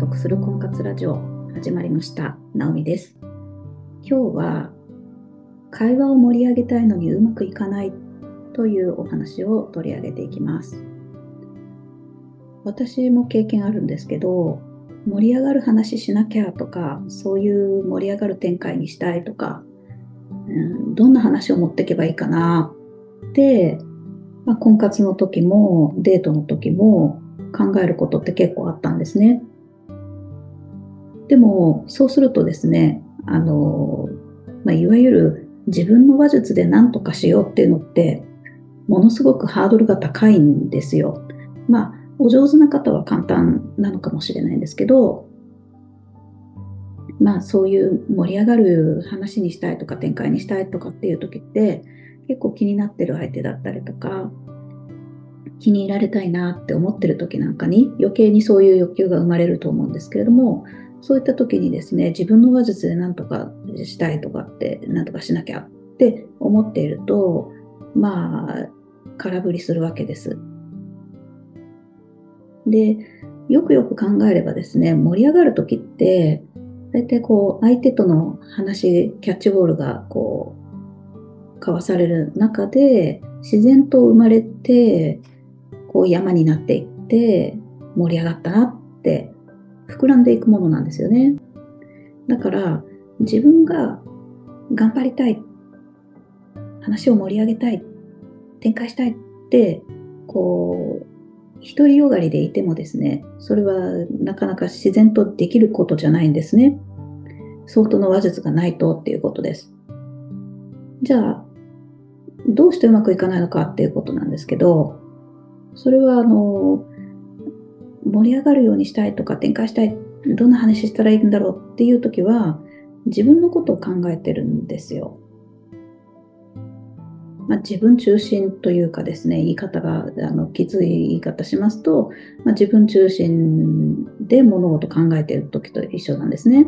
得する婚活ラジオ始まりました。ナオミです。今日は会話を盛り上げたいのにうまくいかないというお話を取り上げていきます。私も経験あるんですけど、盛り上がる話しなきゃとか、そういう盛り上がる展開にしたいとか、うん、どんな話を持っていけばいいかなって、まあ、婚活の時もデートの時も考えることって結構あったんですね。でも、そうするとですね、あの、まあ、いわゆる自分の話術で何とかしようっていうのって、ものすごくハードルが高いんですよ。まあ、お上手な方は簡単なのかもしれないんですけど、まあそういう盛り上がる話にしたいとか展開にしたいとかっていう時って結構気になってる相手だったりとか気に入られたいなって思ってる時なんかに余計にそういう欲求が生まれると思うんですけれどもそういった時にですね自分の話術で何とかしたいとかって何とかしなきゃって思っているとまあ空振りするわけです。でよくよく考えればですね盛り上がる時って大体こう相手との話キャッチボールがこう交わされる中で自然と生まれてこう山になっていって盛り上がったなって膨らんでいくものなんですよね。だから自分が頑張りたい話を盛り上げたい展開したいってこう独りよがりでいてもですね、それはなかなか自然とできることじゃないんですね。相当の話術がないとっていうことです。じゃあ、どうしてうまくいかないのかっていうことなんですけど、それはあの、盛り上がるようにしたいとか展開したい、どんな話したらいいんだろうっていう時は、自分のことを考えてるんですよ。まあ、自分中心というかですね、言い方があのきつい言い方しますと、まあ、自分中心で物事考えてる時と一緒なんですね。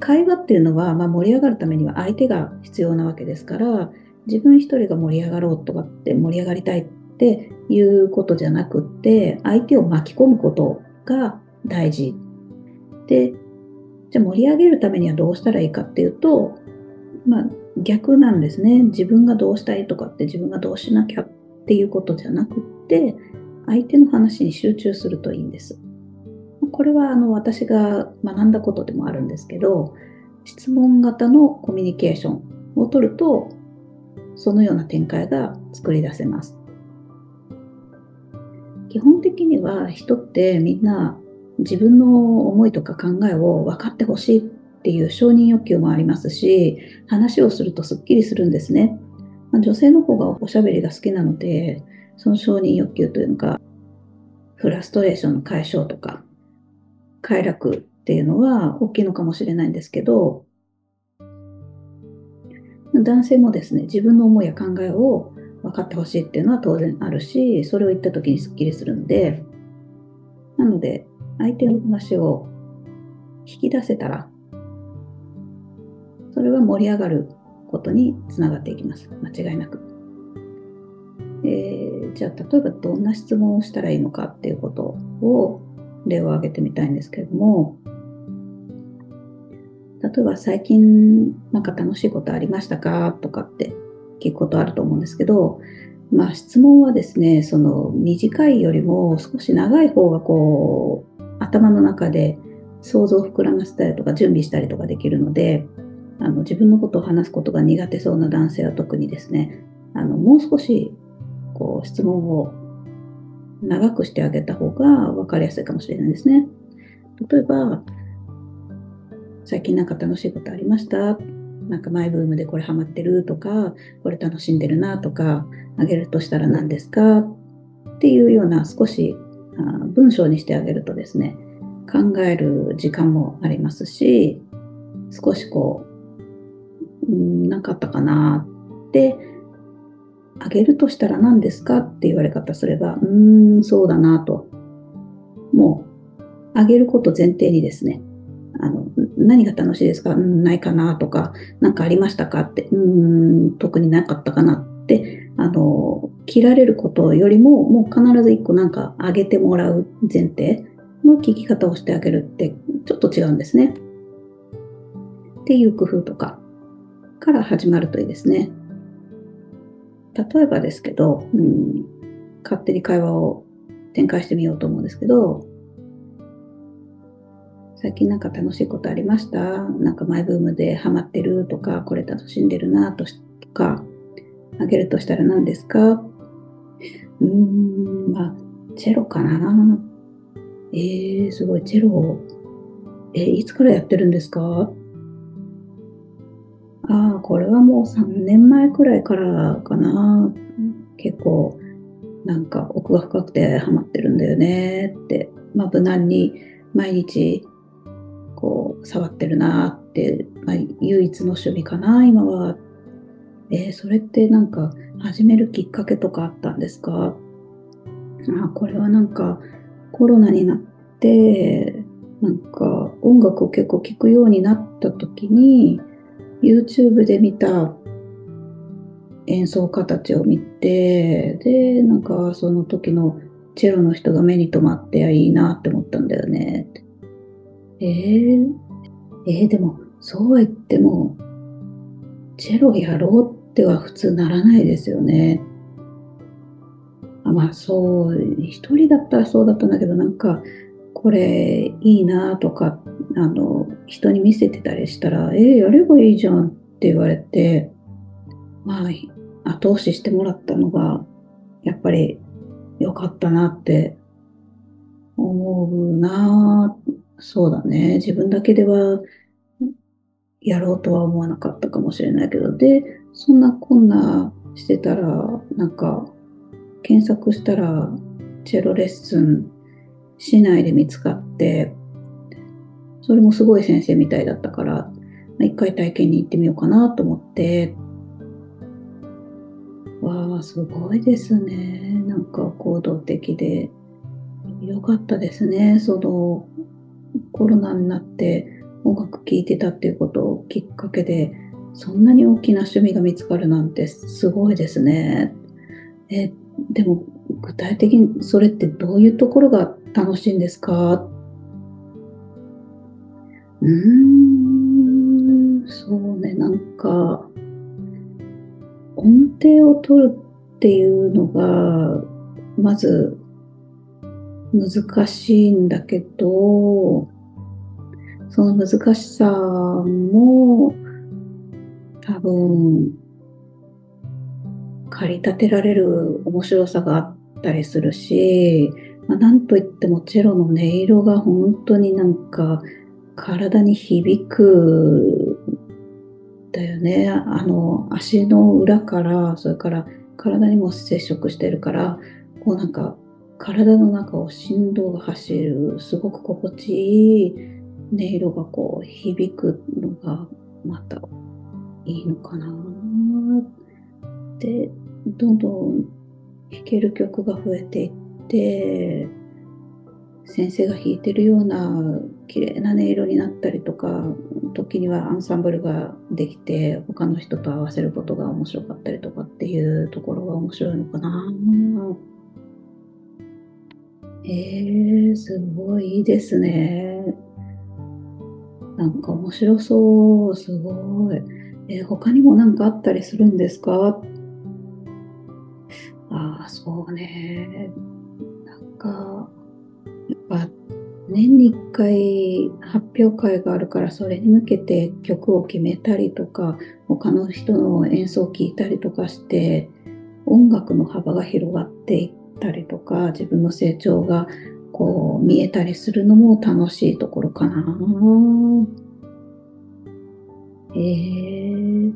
会話っていうのは、まあ、盛り上がるためには相手が必要なわけですから、自分一人が盛り上がろうとかって盛り上がりたいっていうことじゃなくって、相手を巻き込むことが大事。で、じゃあ盛り上げるためにはどうしたらいいかっていうと、まあ、逆なんですね。自分がどうしたいとかって自分がどうしなきゃっていうことじゃなくって、相手の話に集中するといいんです。これはあの私が学んだことでもあるんですけど、質問型のコミュニケーションを取ると、そのような展開が作り出せます。基本的には人ってみんな自分の思いとか考えを分かってほしいっていう承認欲求もありますし、話をするとすっきりするんですね。まあ、女性の方がおしゃべりが好きなので、その承認欲求というのが、フラストレーションの解消とか、快楽っていうのは大きいのかもしれないんですけど、男性もですね、自分の思いや考えを分かってほしいっていうのは当然あるし、それを言った時にすっきりするんで、なので、相手の話を引き出せたら、それは盛り上がることにつながっていきます。間違いなく。えー、じゃあ、例えばどんな質問をしたらいいのかっていうことを例を挙げてみたいんですけれども、例えば最近なんか楽しいことありましたか？とかって聞くことあると思うんですけど、まあ質問はですね、その短いよりも少し長い方がこう頭の中で想像を膨らませたりとか準備したりとかできるので、あの自分のことを話すことが苦手そうな男性は特にですね、あのもう少しこう質問を長くしてあげた方が分かりやすいかもしれないですね。例えば、最近なんか楽しいことありました？なんかマイブームでこれハマってるとか、これ楽しんでるなとか、あげるとしたら何ですか？っていうような少しあ文章にしてあげるとですね、考える時間もありますし、少しこう、うん、なかったかなって、あげるとしたら何ですかって言われ方すれば、うーん、そうだなと。もう、あげること前提にですね、あの、何が楽しいですか？うん、ないかなとか、何かありましたかって、うん、特になかったかなって、あの、切られることよりも、もう必ず一個なんかあげてもらう前提の聴き方をしてあげるってちょっと違うんですね。っていう工夫とかから始まるといいですね。例えばですけど、うん、勝手に会話を展開してみようと思うんですけど、最近なんか楽しいことありました？なんかマイブームでハマってるとか、これ楽しんでるなとか、あげるとしたら何ですか？うーん、まあ、チェロかな。えー、すごい、チェロ、えー、いつからやってるんですか？ああ、これはもう3年前くらいからかな。結構、なんか奥が深くてハマってるんだよねって、まあ無難に毎日こう触ってるなって、まあ、唯一の趣味かな、今は。えー、それってなんか始めるきっかけとかあったんですか？あこれはなんかコロナになって、なんか音楽を結構聴くようになった時に、YouTube で見た演奏家たちを見て、で、なんかその時のチェロの人が目に留まっていいなって思ったんだよねって。えー、えー、でもそうは言っても、チェロやろうっては普通ならないですよね。あまあそう、一人だったらそうだったんだけど、なんか、これいいなとか、あの、人に見せてたりしたら、えー、やればいいじゃんって言われて、まあ、後押ししてもらったのが、やっぱり良かったなって思うなそうだね。自分だけではやろうとは思わなかったかもしれないけど、で、そんなこんなしてたら、なんか、検索したら、チェロレッスン市内で見つかって、それもすごい先生みたいだったから、一回体験に行ってみようかなと思って、わあ、すごいですね。なんか行動的で。よかったですね。その、コロナになって音楽聴いてたっていうことをきっかけで、そんなに大きな趣味が見つかるなんてすごいですね。え、でも具体的にそれってどういうところが楽しいんですか？うーん、そうね、なんか、音程を取るっていうのが、まず難しいんだけど、その難しさも多分駆り立てられる面白さがあったりするし、まあ、なんといってもチェロの音色が本当になんか体に響くだよね。あの足の裏からそれから体にも接触してるからこうなんか体の中を振動が走るすごく心地いい音色がこう響くのがまたいいのかなでどんどん弾ける曲が増えていって先生が弾いてるような綺麗な音色になったりとか時にはアンサンブルができて他の人と合わせることが面白かったりとかっていうところが面白いのかな。えー、すごいいいですね。なんか面白そう、すごい。えー、他にも何かあったりするんですか？ああ、そうね。なんか、やっぱ年に1回発表会があるからそれに向けて曲を決めたりとか他の人の演奏を聴いたりとかして音楽の幅が広がっていったりとか自分の成長がこう見えたりするのも楽しいところかな。えー、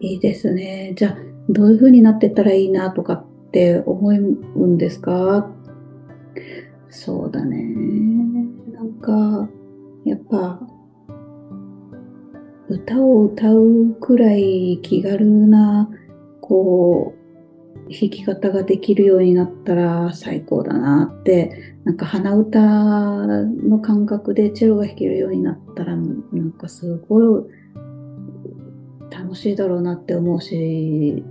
いいですね。じゃあどういう風になってったらいいなとかって思うんですか？そうだね。なんか、やっぱ、歌を歌うくらい気軽な、こう、弾き方ができるようになったら最高だなって、なんか鼻歌の感覚でチェロが弾けるようになったら、なんかすごい楽しいだろうなって思うし、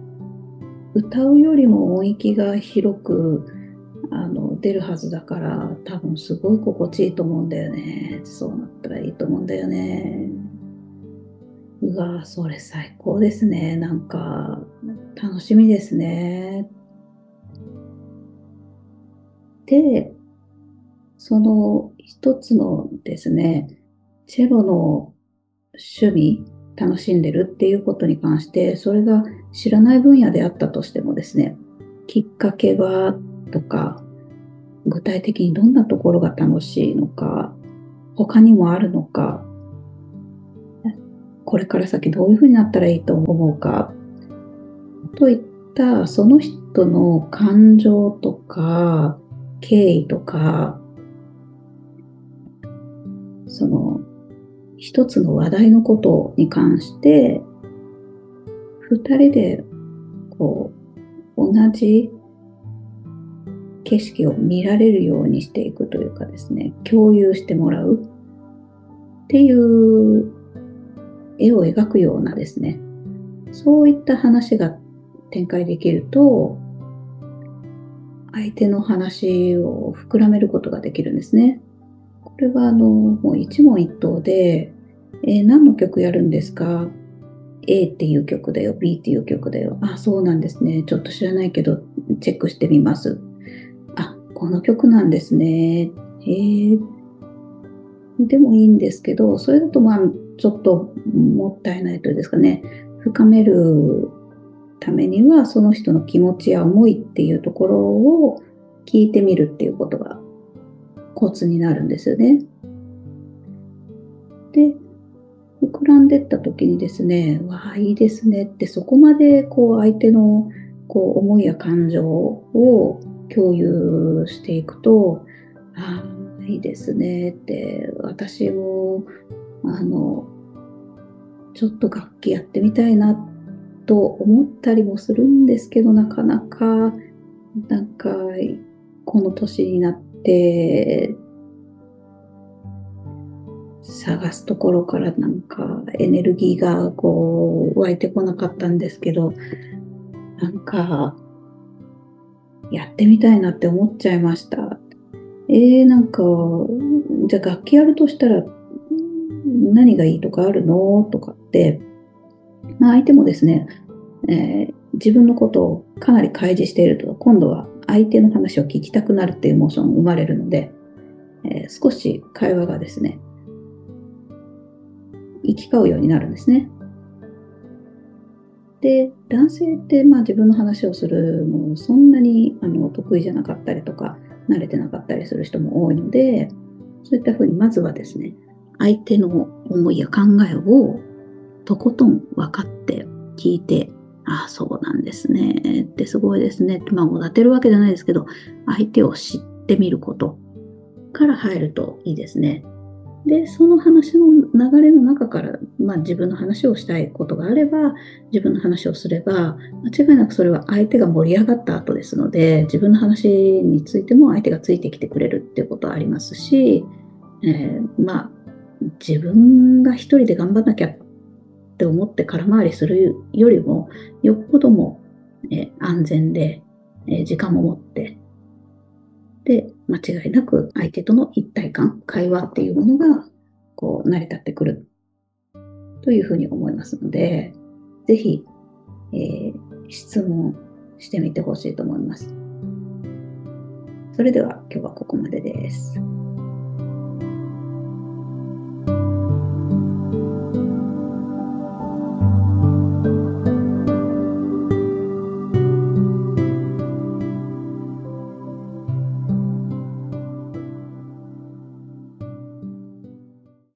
歌うよりも音域が広くあの出るはずだから多分すごい心地いいと思うんだよね。そうなったらいいと思うんだよね。うわそれ最高ですね。なんか楽しみですね。で、その一つのですね、チェロの趣味、楽しんでるっていうことに関して、それが知らない分野であったとしてもですね、きっかけはとか、具体的にどんなところが楽しいのか、他にもあるのか、これから先どういうふうになったらいいと思うか、といったその人の感情とか、経緯とか、その一つの話題のことに関して、二人でこう、同じ景色を見られるようにしていくというかですね、共有してもらうっていう絵を描くようなですね、そういった話が展開できると、相手の話を膨らめることができるんですね。これはあの、もう一問一答で、えー、何の曲やるんですか ?A っていう曲だよ、B っていう曲だよ。あ、そうなんですね。ちょっと知らないけど、チェックしてみます。あ、この曲なんですね。へえ。でもいいんですけど、それだとまあ、ちょっともったいないというですかね、深めるためには、その人の気持ちや思いっていうところを聞いてみるっていうことがコツになるんですよね。で、膨らんでった時にですね、わあ、いいですねって、そこまでこう相手のこう思いや感情を共有していくと、ああ、いいですねって、私も、あの、ちょっと楽器やってみたいなってと思ったりもするんですけど、なかなか、なんか、この年になって、探すところからなんかエネルギーがこう湧いてこなかったんですけど、なんかやってみたいなって思っちゃいました。えー、なんか、じゃあ楽器やるとしたら何がいいとかあるの？とかって、まあ、相手もですね、えー、自分のことをかなり開示していると、今度は相手の話を聞きたくなるっていうモーションが生まれるので、えー、少し会話がですね、行き交うようになるんですね。で、男性ってまあ自分の話をするのそんなにあの得意じゃなかったりとか、慣れてなかったりする人も多いので、そういったふうにまずはですね、相手の思いや考えをとことん分かって聞いて、ああ、そうなんですね。ってすごいですねって。まあ、おだてるわけじゃないですけど、相手を知ってみることから入るといいですね。で、その話の流れの中から、まあ、自分の話をしたいことがあれば、自分の話をすれば、間違いなくそれは相手が盛り上がった後ですので、自分の話についても相手がついてきてくれるっていうことはありますし、えー、まあ、自分が一人で頑張んなきゃっって思って空回りするよりも、よっぽども、えー、安全で、えー、時間も持って、で、間違いなく相手との一体感、会話っていうものが、こう、成り立ってくるというふうに思いますので、ぜひ、えー、質問してみてほしいと思います。それでは今日はここまでです。